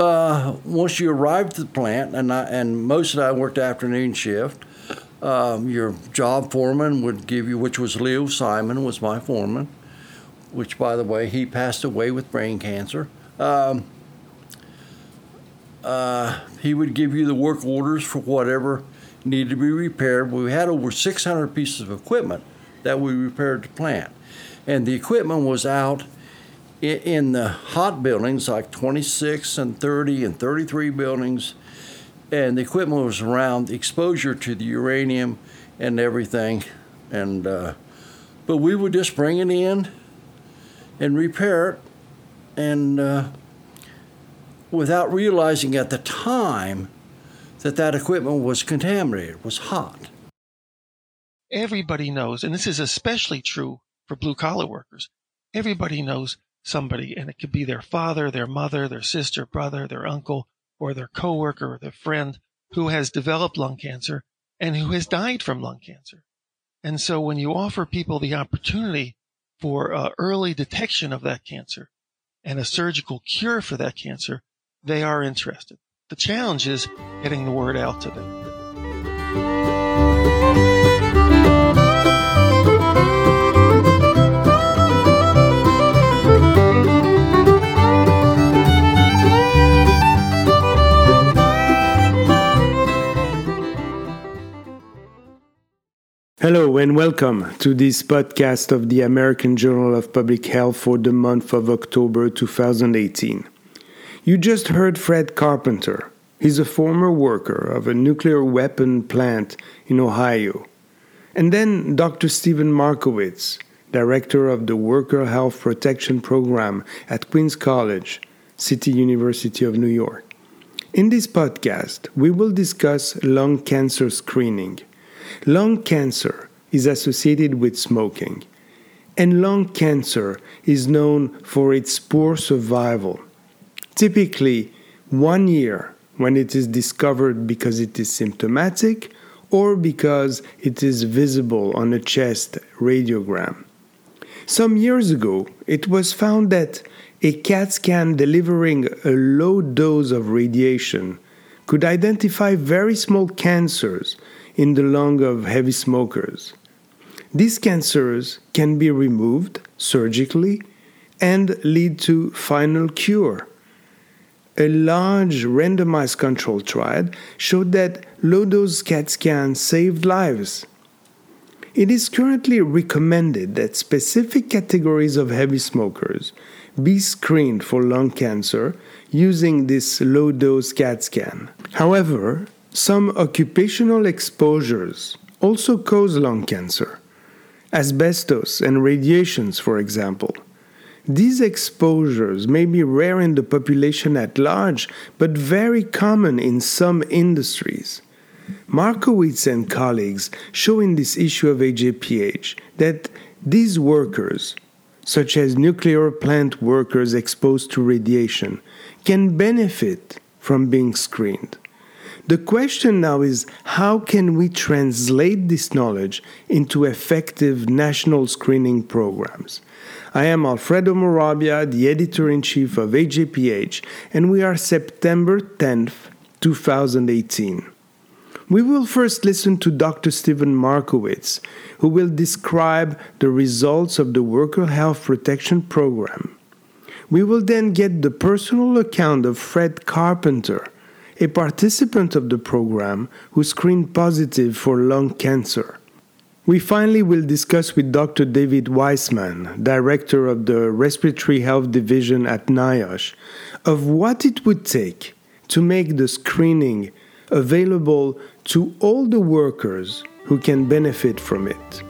uh, once you arrived at the plant, and I, and most of I worked afternoon shift. Um, your job foreman would give you, which was Leo Simon, was my foreman, which, by the way, he passed away with brain cancer. Um, uh, he would give you the work orders for whatever needed to be repaired. We had over 600 pieces of equipment that we repaired the plant, and the equipment was out in the hot buildings, like 26 and 30 and 33 buildings, and the equipment was around exposure to the uranium and everything. And uh, but we would just bring it in and repair it, and uh, without realizing at the time that that equipment was contaminated, was hot. Everybody knows, and this is especially true for blue collar workers. Everybody knows somebody, and it could be their father, their mother, their sister, brother, their uncle, or their coworker or their friend who has developed lung cancer and who has died from lung cancer. And so when you offer people the opportunity for uh, early detection of that cancer and a surgical cure for that cancer, they are interested. The challenge is getting the word out to them. Hello and welcome to this podcast of the American Journal of Public Health for the month of October 2018. You just heard Fred Carpenter. He's a former worker of a nuclear weapon plant in Ohio. And then Dr. Stephen Markowitz, director of the Worker Health Protection Program at Queens College, City University of New York. In this podcast, we will discuss lung cancer screening Lung cancer is associated with smoking, and lung cancer is known for its poor survival. Typically, one year when it is discovered because it is symptomatic or because it is visible on a chest radiogram. Some years ago, it was found that a CAT scan delivering a low dose of radiation could identify very small cancers in the lung of heavy smokers. These cancers can be removed surgically and lead to final cure. A large randomized control trial showed that low dose CAT scan saved lives. It is currently recommended that specific categories of heavy smokers be screened for lung cancer using this low dose CAT scan. However, some occupational exposures also cause lung cancer, asbestos and radiations, for example. These exposures may be rare in the population at large, but very common in some industries. Markowitz and colleagues show in this issue of AJPH that these workers, such as nuclear plant workers exposed to radiation, can benefit from being screened. The question now is how can we translate this knowledge into effective national screening programs? I am Alfredo Morabia, the editor in chief of AJPH, and we are September 10th, 2018. We will first listen to Dr. Stephen Markowitz, who will describe the results of the Worker Health Protection Program. We will then get the personal account of Fred Carpenter a participant of the program who screened positive for lung cancer. We finally will discuss with Dr. David Weissman, director of the Respiratory Health Division at NIOSH, of what it would take to make the screening available to all the workers who can benefit from it.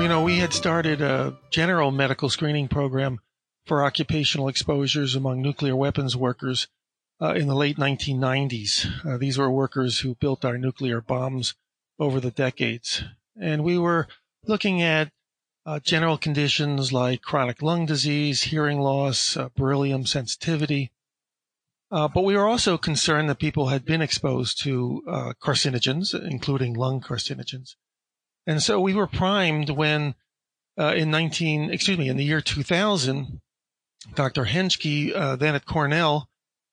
You know, we had started a general medical screening program for occupational exposures among nuclear weapons workers uh, in the late 1990s. Uh, these were workers who built our nuclear bombs over the decades. And we were looking at uh, general conditions like chronic lung disease, hearing loss, uh, beryllium sensitivity. Uh, but we were also concerned that people had been exposed to uh, carcinogens, including lung carcinogens. And so we were primed when uh, in 19, excuse me, in the year 2000, Dr. Henschke, uh, then at Cornell,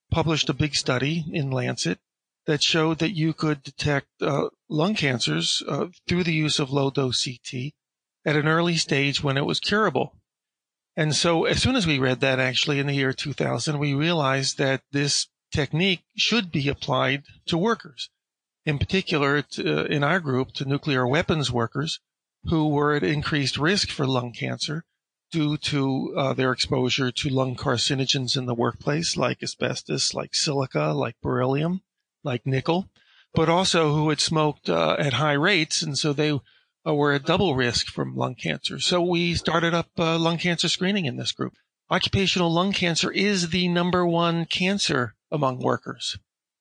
published a big study in Lancet that showed that you could detect uh, lung cancers uh, through the use of low dose CT at an early stage when it was curable. And so as soon as we read that actually in the year 2000, we realized that this technique should be applied to workers. In particular, to, uh, in our group, to nuclear weapons workers who were at increased risk for lung cancer due to uh, their exposure to lung carcinogens in the workplace, like asbestos, like silica, like beryllium, like nickel, but also who had smoked uh, at high rates, and so they uh, were at double risk from lung cancer. So we started up uh, lung cancer screening in this group. Occupational lung cancer is the number one cancer among workers.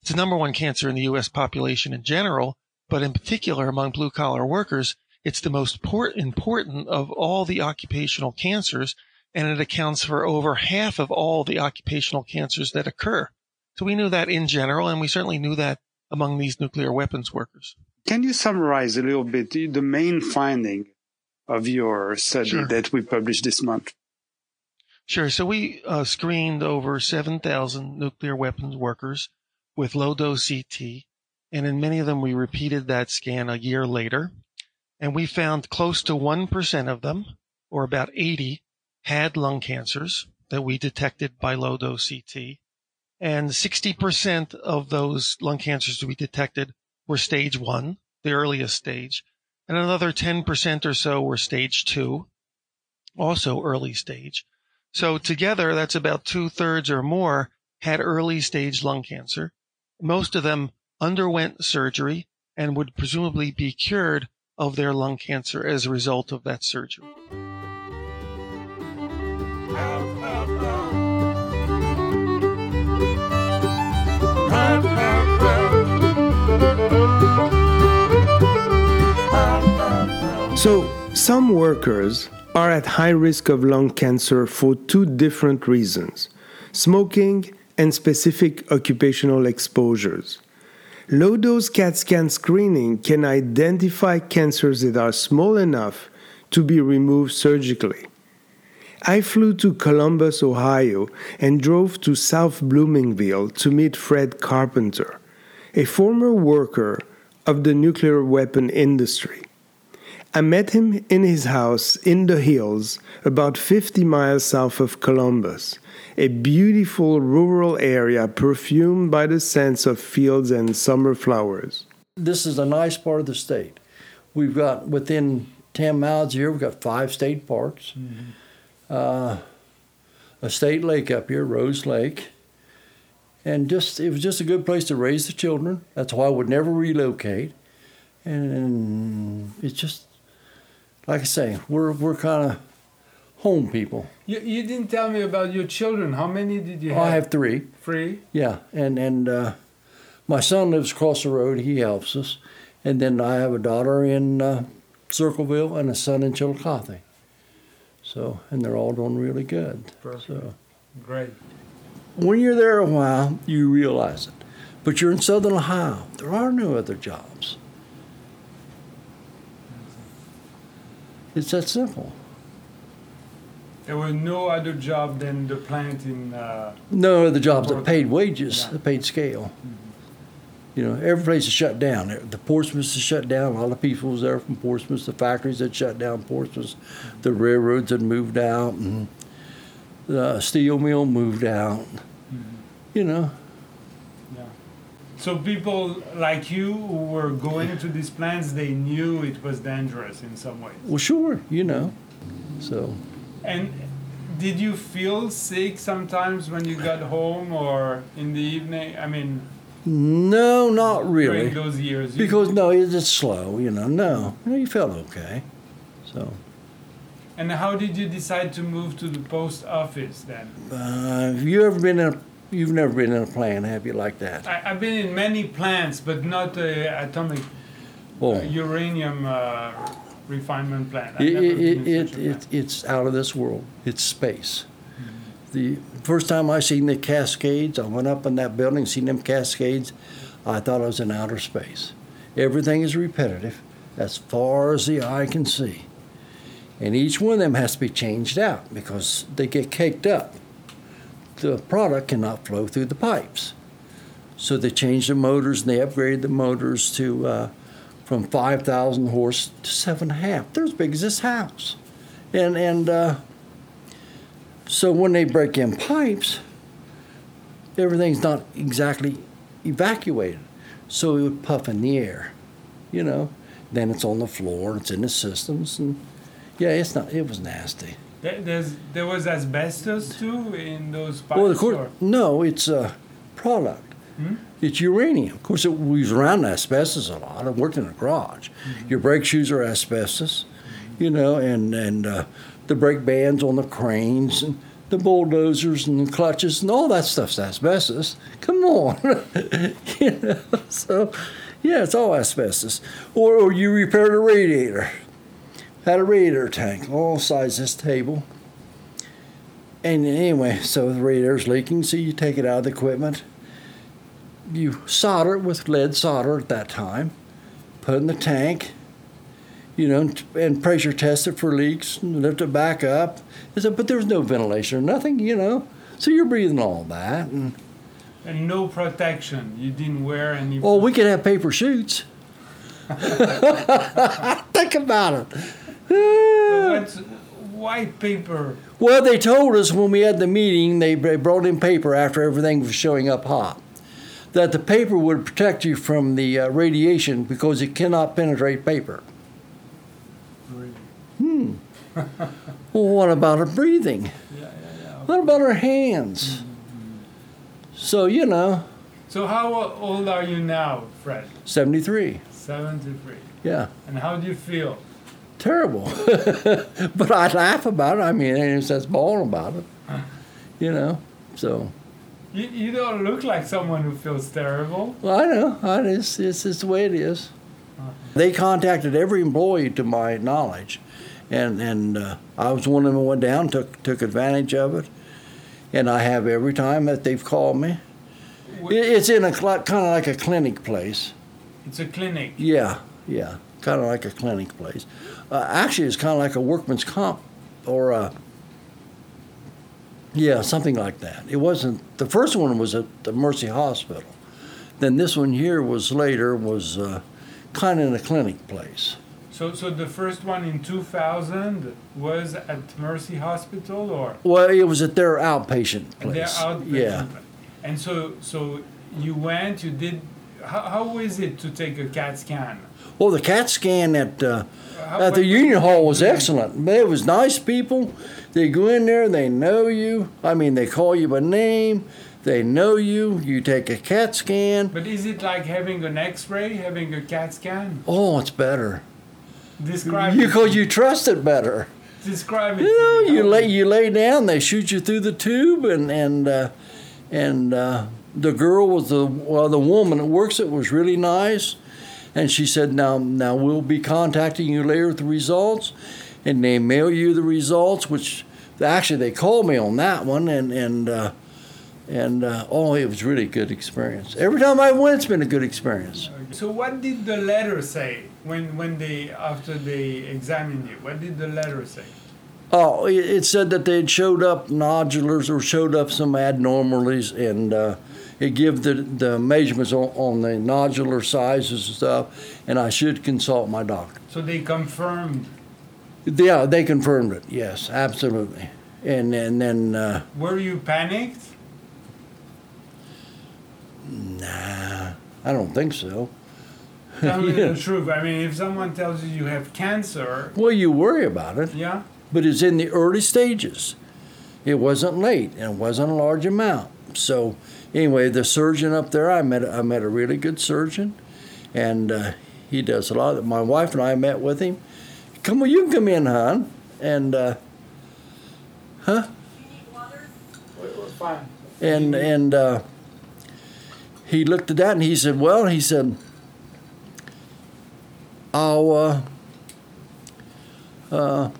It's the number one cancer in the U.S. population in general, but in particular among blue collar workers, it's the most important of all the occupational cancers, and it accounts for over half of all the occupational cancers that occur. So we knew that in general, and we certainly knew that among these nuclear weapons workers. Can you summarize a little bit the main finding of your study sure. that we published this month? Sure. So we uh, screened over 7,000 nuclear weapons workers with low dose CT, and in many of them we repeated that scan a year later and we found close to 1% of them, or about 80, had lung cancers that we detected by low dose CT. And 60% of those lung cancers we detected were stage one, the earliest stage. And another 10% or so were stage two, also early stage. So together, that's about two thirds or more had early stage lung cancer. Most of them underwent surgery and would presumably be cured of their lung cancer as a result of that surgery. So, some workers are at high risk of lung cancer for two different reasons smoking and specific occupational exposures. Low dose CAT scan screening can identify cancers that are small enough to be removed surgically. I flew to Columbus, Ohio, and drove to South Bloomingville to meet Fred Carpenter, a former worker of the nuclear weapon industry. I met him in his house in the hills about 50 miles south of Columbus a beautiful rural area perfumed by the scents of fields and summer flowers. This is a nice part of the state. We've got within 10 miles here, we've got five state parks, mm-hmm. uh, a state lake up here, Rose Lake. And just it was just a good place to raise the children. That's why I would never relocate. And it's just like I say, we're we're kind of home people. You, you didn't tell me about your children. How many did you have? I have three. Three? Yeah, and and uh, my son lives across the road. He helps us, and then I have a daughter in uh, Circleville and a son in Chillicothe. So, and they're all doing really good. Perfect. So, great. When you're there a while, you realize it. But you're in Southern Ohio. There are no other jobs. It's that simple. There was no other job than the plant in. Uh, no other jobs that paid wages, yeah. that paid scale. Mm-hmm. You know, every place is shut down. The Portsmouth is shut down. A lot of people was there from Portsmouth. The factories had shut down Portsmouth. Mm-hmm. The railroads had moved out, and the steel mill moved out. Mm-hmm. You know. Yeah. So people like you who were going to these plants, they knew it was dangerous in some ways. Well, sure. You know, so. And did you feel sick sometimes when you got home or in the evening? I mean, no, not really. During those years, because no, it's just slow. You know, no, no, you felt okay. So. And how did you decide to move to the post office then? Uh, have you ever been in a? You've never been in a plant, have you, like that? I, have been in many plants, but not uh, atomic uh, uranium uh, refinement plant. It, it, it, it, it's out of this world. It's space. Mm-hmm. The first time I seen the Cascades, I went up in that building, seen them Cascades. I thought I was in outer space. Everything is repetitive, as far as the eye can see. and each one of them has to be changed out because they get caked up. The product cannot flow through the pipes. So they changed the motors and they upgraded the motors to uh, from 5,000 horse to seven and a half. They're as big as this house. And, and uh, so when they break in pipes, everything's not exactly evacuated. So it would puff in the air, you know. Then it's on the floor, it's in the systems, and yeah, it's not. It was nasty. There, there's, there was asbestos too in those pipes. Well, of course, or- no, it's a product. Hmm? It's uranium. Of course, it, we was around asbestos a lot. I worked in a garage. Mm-hmm. Your brake shoes are asbestos, mm-hmm. you know, and and uh, the brake bands on the cranes and the bulldozers and the clutches and all that stuff's asbestos. Come on, you know. So, yeah, it's all asbestos. Or, or you repaired a radiator. Had a radiator tank, all size this table. And anyway, so the radiator's leaking, so you take it out of the equipment. You solder it with lead solder at that time, put it in the tank, you know, and- and pressure test it for leaks, and lift it back up. I said, but there was no ventilation or nothing, you know. So you're breathing all that. And, and no protection. You didn't wear any. well, we could have paper chutes. Think about it. Uh. What's white paper? Well, they told us when we had the meeting, they they brought in paper after everything was showing up hot, that the paper would protect you from the uh, radiation because it cannot penetrate paper. Hmm. well, what about our breathing? Yeah, yeah, yeah. What about our hands? So, you know, So how old are you now, Fred? 73. 73. Yeah, And how do you feel? terrible. but I laugh about it. I mean, ain't any sense about it. You know, so. You, you don't look like someone who feels terrible. Well, I know. I, it's, it's, it's the way it is. They contacted every employee, to my knowledge, and and uh, I was one of them who went down, took took advantage of it, and I have every time that they've called me. Wh- It, it's in a cl- kind of like a clinic place. It's a clinic. Yeah, yeah, kind of like a clinic place. Uh, actually, it's kind of like a workman's comp, or a, yeah, something like that. It wasn't. The first one was at the Mercy Hospital. Then this one here was later was uh, kind of in a clinic place. So, so the first one in 2000 was at Mercy Hospital, or Well, it was at their outpatient place. their outpatient? Yeah. And so, so you went. You did. How, how is it to take a CAT scan? Well, the CAT scan at uh, How- at the Union Hall was excellent. It was nice people. They go in there, they know you. I mean, they call you by name. They know you. You take a CAT scan. But is it like having an X-ray, having a CAT scan? Oh, it's better. Describe You it. because you trust it better. Describe it. You know, you lay you lay down. They shoot you through the tube, and and uh, and uh, the girl was the well, the woman that works it was really nice, and she said, now now we'll be contacting you later with the results, and they mail you the results, which actually they called me on that one, and and. Uh, and uh, oh, it was really a good experience. Every time I went, it's been a good experience. So what did the letter say when when they after they examined you? What did the letter say? Oh, it, it said that they had showed up nodulars or showed up some abnormalities, and uh, it gave the the measurements on, on the nodular sizes and stuff, and I should consult my doctor. So they confirmed. Yeah, they confirmed it. Yes, absolutely. And and then uh, Were you panicked? nah, I don't think so. Tell me Yeah. the truth. I mean, if someone tells you you have cancer, Well, you worry about it, yeah, but it's in the early stages. It wasn't late, and it wasn't a large amount. So, anyway, the surgeon up there, I met I met a really good surgeon, and uh, he does a lot. My wife and I met with him. Come you can come in, hon. And uh, huh? fine. And and uh, he looked at that and he said, "Well," he said, "I'll uh, uh,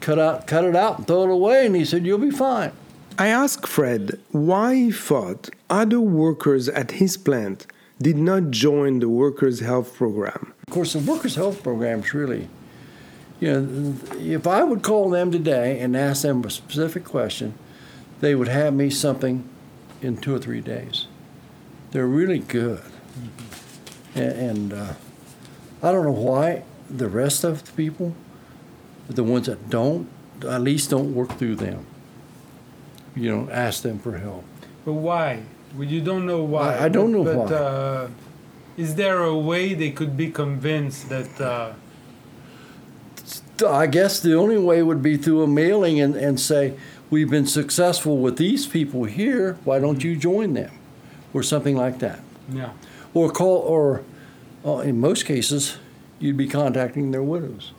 cut out cut it out and throw it away." And he said, "You'll be fine." I asked Fred why he thought other workers at his plant did not join the workers' health program. Of course, the workers' health program is really, You know, if I would call them today and ask them a specific question, they would have me something in two or three days. They're really good. Mm-hmm. And, and uh, I don't know why the rest of the people, the ones that don't, at least don't work through them. You know, ask them for help. But why? Well, you don't know why. I, I don't know but, why. Uh, is there a way they could be convinced that? Uh, I guess the only way would be through a mailing and, and say, we've been successful with these people here. Why don't you join them, or something like that. Yeah. Or call, or uh, in most cases, you'd be contacting their widows.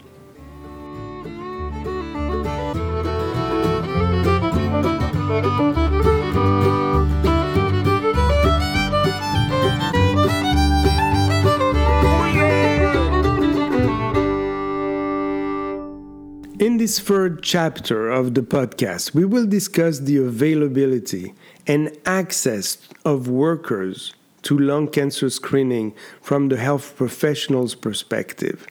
In this third chapter of the podcast, we will discuss the availability and access of workers to lung cancer screening from the health professional's perspective.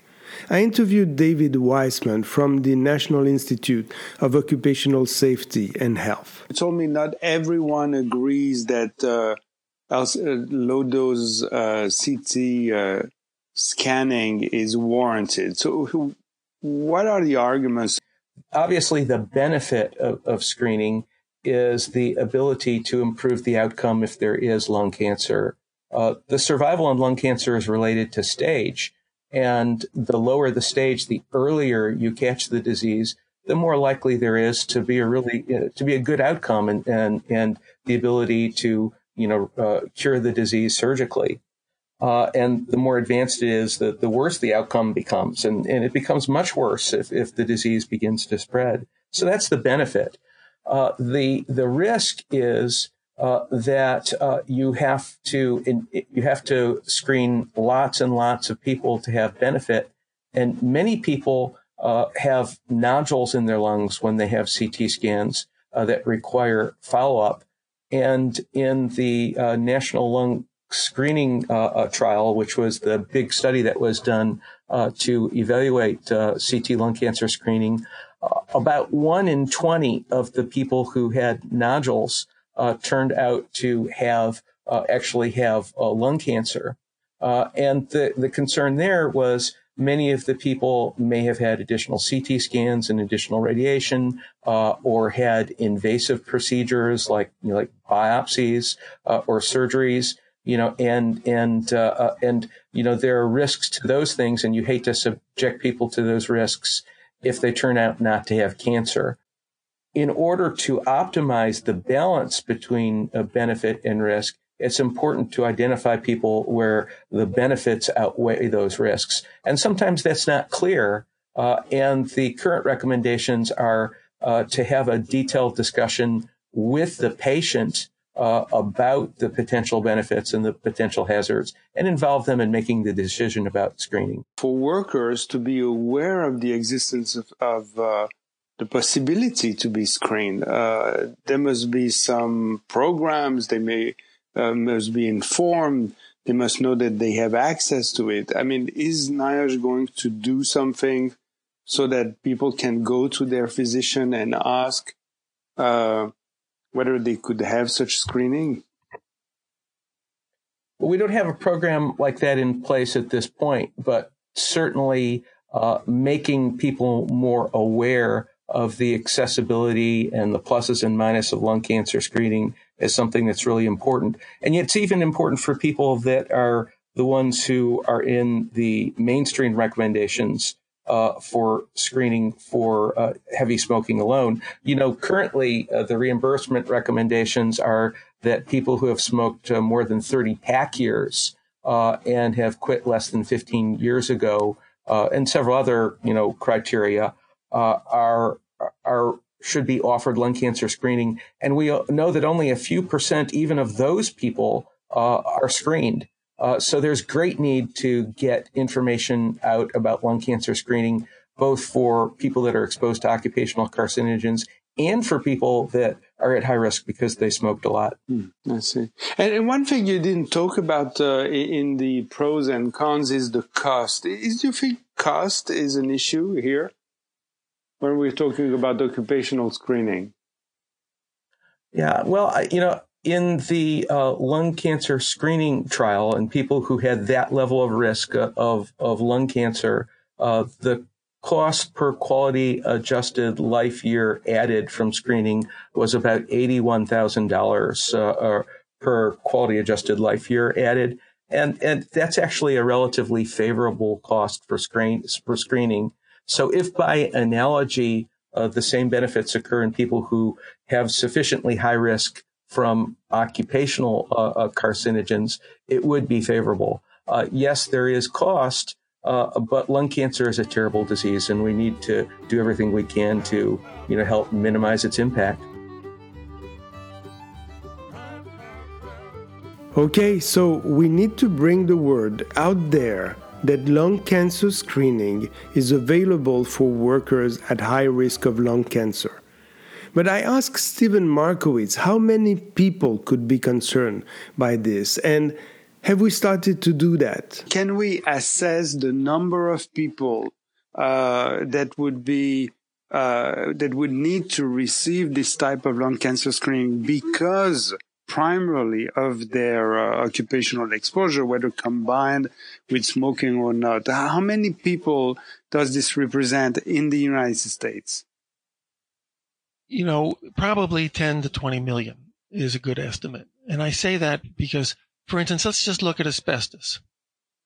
I interviewed David Weissman from the National Institute of Occupational Safety and Health. He told me not everyone agrees that uh, uh low dose uh, CT uh, scanning is warranted. So, what are the arguments? Obviously, the benefit of, of screening is the ability to improve the outcome if there is lung cancer. Uh, the survival on lung cancer is related to stage. And the lower the stage, the earlier you catch the disease, the more likely there is to be a really uh, to be a good outcome and and and the ability to you know uh, cure the disease surgically. Uh, and the more advanced it is, the, the worse the outcome becomes. And, and it becomes much worse if, if the disease begins to spread. So that's the benefit. Uh, the, the risk is uh, that uh, you have to you have to screen lots and lots of people to have benefit, and many people uh, have nodules in their lungs when they have CT scans uh, that require follow up. And in the National Lung screening uh, uh, trial, which was the big study that was done uh, to evaluate uh, CT lung cancer screening, uh, about one in 20 of the people who had nodules uh, turned out to have actually have lung cancer. and the, the concern there was many of the people may have had additional CT scans and additional radiation, uh, or had invasive procedures like you know, like biopsies uh, or surgeries you know, and and uh, uh, and you know there are risks to those things, and you hate to subject people to those risks if they turn out not to have cancer. In order to optimize the balance between a benefit and risk, it's important to identify people where the benefits outweigh those risks, and sometimes that's not clear. Uh, and the current recommendations are uh, to have a detailed discussion with the patient uh, about the potential benefits and the potential hazards and involve them in making the decision about screening. For workers to be aware of the existence of, of uh, the possibility to be screened, uh, there must be some programs, they may uh, must be informed, they must know that they have access to it. I mean, is NIOSH going to do something so that people can go to their physician and ask, uh, whether they could have such screening? Well, we don't have a program like that in place at this point, but certainly uh, making people more aware of the accessibility and the pluses and minuses of lung cancer screening is something that's really important. And yet it's even important for people that are the ones who are in the mainstream recommendations uh, for screening for uh, heavy smoking alone. You know, currently uh, the reimbursement recommendations are that people who have smoked uh, more than 30 pack years uh, and have quit less than 15 years ago, uh, and several other you know criteria are are should be offered lung cancer screening. And we know that only a few percent even of those people are screened. Uh, so there's great need to get information out about lung cancer screening, both for people that are exposed to occupational carcinogens and for people that are at high risk because they smoked a lot. Mm, I see. And, and, one thing you didn't talk about uh, in the pros and cons is the cost. Is do you think cost is an issue here? when we're talking about occupational screening? Yeah, well, I, you know, in the uh, lung cancer screening trial and people who had that level of risk of, of lung cancer, uh, the cost per quality adjusted life year added from screening was about $81,000 uh, per quality adjusted life year added. And, and that's actually a relatively favorable cost for screen, for screening. So if by analogy, uh, the same benefits occur in people who have sufficiently high risk from occupational uh, uh, carcinogens, it would be favorable. Uh, yes, there is cost, uh, but lung cancer is a terrible disease, and we need to do everything we can to, you know, help minimize its impact. Okay, so we need to bring the word out there that lung cancer screening is available for workers at high risk of lung cancer. But I asked Stephen Markowitz how many people could be concerned by this, and have we started to do that? Can we assess the number of people uh, that would be uh, that would need to receive this type of lung cancer screening because primarily of their uh, occupational exposure, whether combined with smoking or not. How many people does this represent in the United States? You know, probably 10 to 20 million is a good estimate. And I say that because, for instance, let's just look at asbestos.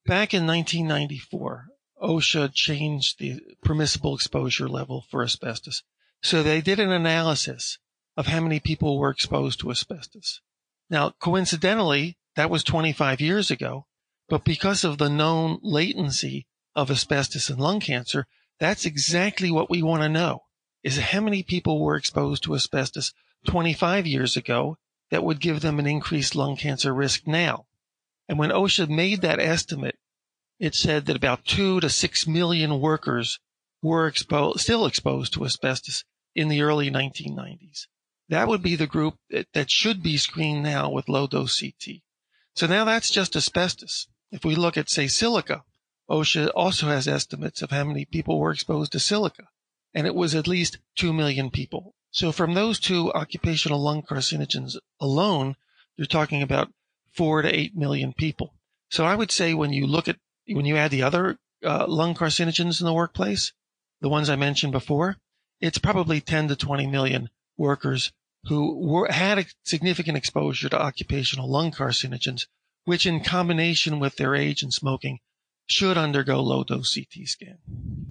Back in 1994, OSHA changed the permissible exposure level for asbestos. So they did an analysis of how many people were exposed to asbestos. Now, coincidentally, that was 25 years ago, but because of the known latency of asbestos and lung cancer, that's exactly what we want to know is how many people were exposed to asbestos 25 years ago that would give them an increased lung cancer risk now. And when OSHA made that estimate, it said that about two to six million workers were exposed, still exposed to asbestos in the early 1990s. That would be the group that, that should be screened now with low dose CT. So now that's just asbestos. If we look at, say, silica, OSHA also has estimates of how many people were exposed to silica, and it was at least 2 million people. So from those two occupational lung carcinogens alone, you're talking about 4 to 8 million people. So I would say when you look at, when you add the other uh, lung carcinogens in the workplace, the ones I mentioned before, it's probably 10 to 20 million workers who were, had a significant exposure to occupational lung carcinogens, which in combination with their age and smoking should undergo low dose CT scan.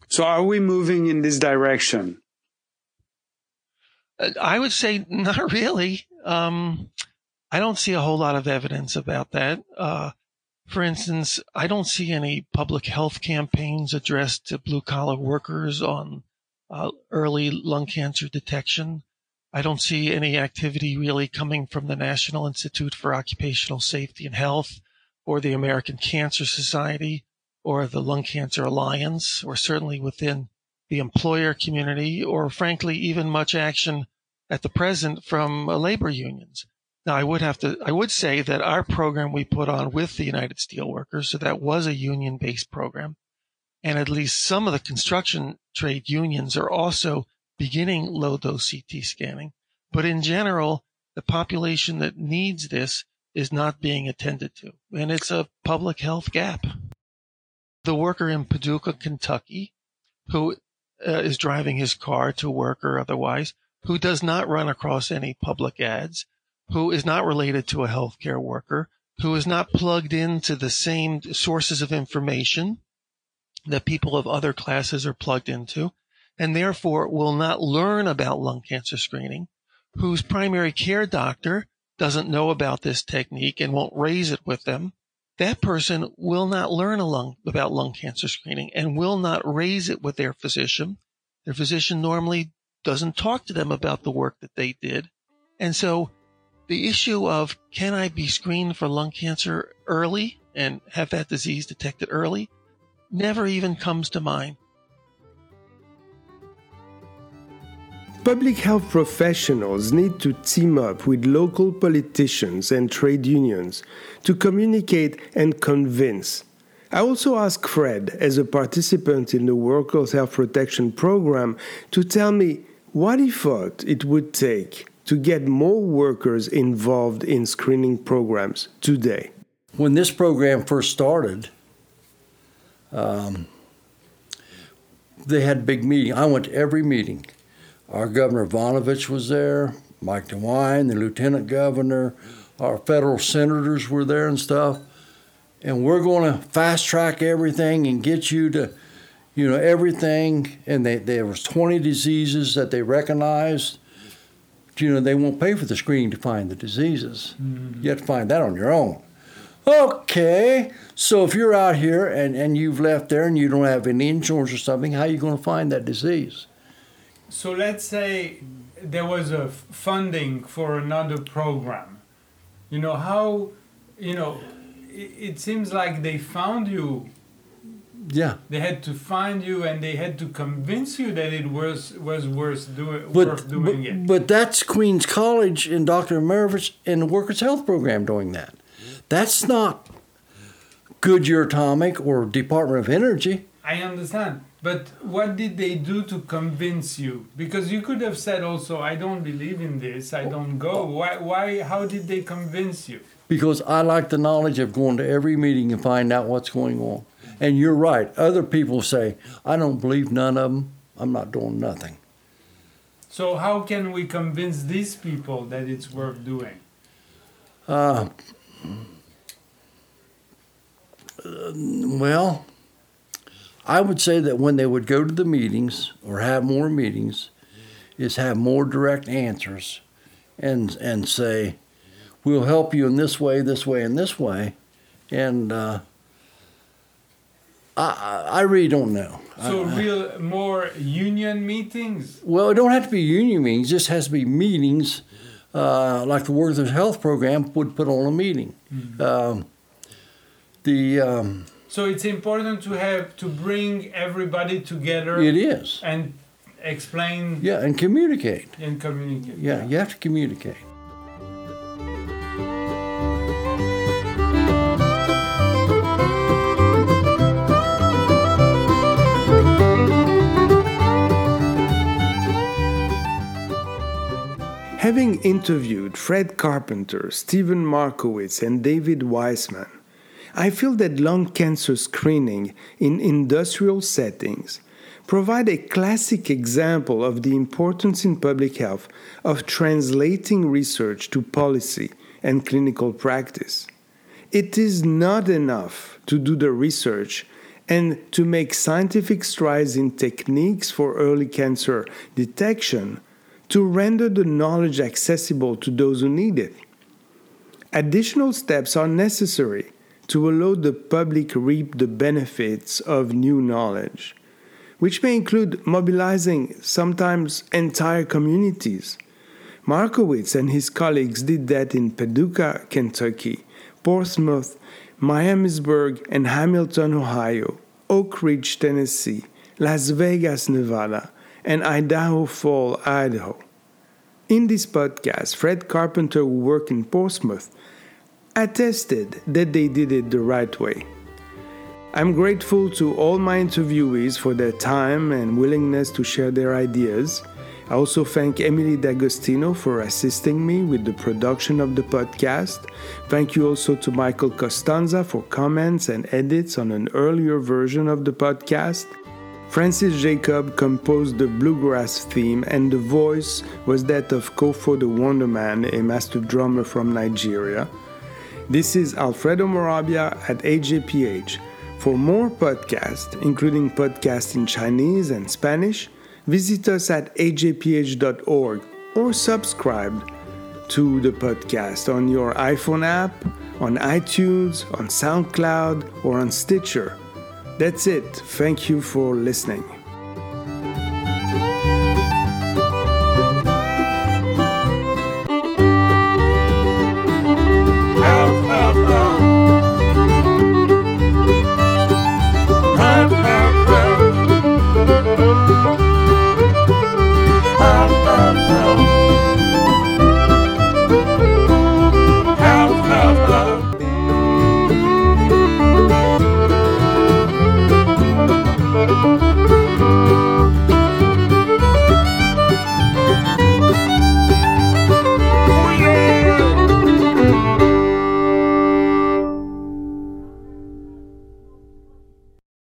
So are we moving in this direction? Uh, I would say not really. Um, I don't see a whole lot of evidence about that. Uh, for instance, I don't see any public health campaigns addressed to blue collar workers on uh, early lung cancer detection. I don't see any activity really coming from the National Institute for Occupational Safety and Health or the American Cancer Society or the Lung Cancer Alliance or certainly within the employer community or frankly even much action at the present from uh, labor unions. Now I would have to I would say that our program we put on with the United Steelworkers so that was a union based program and at least some of the construction trade unions are also beginning low dose CT scanning. But in general, the population that needs this is not being attended to. And it's a public health gap. The worker in Paducah, Kentucky, who uh, is driving his car to work or otherwise, who does not run across any public ads, who is not related to a healthcare worker, who is not plugged into the same sources of information that people of other classes are plugged into, and therefore will not learn about lung cancer screening, whose primary care doctor doesn't know about this technique and won't raise it with them, that person will not learn lung, about lung cancer screening and will not raise it with their physician. Their physician normally doesn't talk to them about the work that they did. And so the issue of can I be screened for lung cancer early and have that disease detected early never even comes to mind. Public health professionals need to team up with local politicians and trade unions to communicate and convince. I also asked Fred, as a participant in the Workers' Health Protection Program, to tell me what he thought it would take to get more workers involved in screening programs today. When this program first started, um, they had big meeting. I went to every meeting. Our Governor Voinovich was there, Mike DeWine, the Lieutenant Governor, our federal senators were there and stuff. And we're going to fast track everything and get you to you know everything. And they, there was 20 diseases that they recognized. You know they won't pay for the screening to find the diseases. Mm-hmm. you have to find that on your own. Okay so if you're out here and, and you've left there and you don't have any insurance or something how are you going to find that disease so let's say there was a funding for another program. You know how you know it, seems like they found you. Yeah. They had to find you and they had to convince you that it was was worth doing but, worth doing but, it. but that's queens college and dr Maravich and the workers health program doing that. That's not goodyear atomic or department of energy. I understand but what did they do to convince you because you could have said also i don't believe in this i don't go why why how did they convince you because I like the knowledge of going to every meeting and find out what's going on. And you're right. Other people say, I don't believe none of them. I'm not doing nothing. So, how can we convince these people that it's worth doing? Uh, well, I would say that when they would go to the meetings or have more meetings, is have more direct answers and, and say, we'll help you in this way, this way, and this way. And uh, I, I really don't know. So, real more union meetings? Well, it don't have to be union meetings. Just has to be meetings, uh, like the Workers' Health Program would put on a meeting. Mm-hmm. Um, the um, so it's important to have to bring everybody together. It is and explain. Yeah, and communicate. And communicate. Yeah, you have to communicate. Having interviewed Fred Carpenter, Stephen Markowitz, and David Weissman, I feel that lung cancer screening in industrial settings provide a classic example of the importance in public health of translating research to policy and clinical practice. It is not enough to do the research and to make scientific strides in techniques for early cancer detection to render the knowledge accessible to those who need it. Additional steps are necessary to allow the public reap the benefits of new knowledge, which may include mobilizing sometimes entire communities. Markowitz and his colleagues did that in Paducah, Kentucky, Portsmouth, Miamisburg, and Hamilton, Ohio, Oak Ridge, Tennessee, Las Vegas, Nevada, and Idaho Fall, Idaho. In this podcast, Fred Carpenter, who worked in Portsmouth, attested that they did it the right way. I'm grateful to all my interviewees for their time and willingness to share their ideas. I also thank Emily D'Agostino for assisting me with the production of the podcast. Thank you also to Michael Costanza for comments and edits on an earlier version of the podcast. Francis Jacob composed the bluegrass theme, and the voice was that of Kofo the Wonderman, a master drummer from Nigeria. This is Alfredo Morabia at AJPH. For more podcasts, including podcasts in Chinese and Spanish, visit us at ajph.org or subscribe to the podcast on your iPhone app, on iTunes, on SoundCloud, or on Stitcher. That's it. Thank you for listening.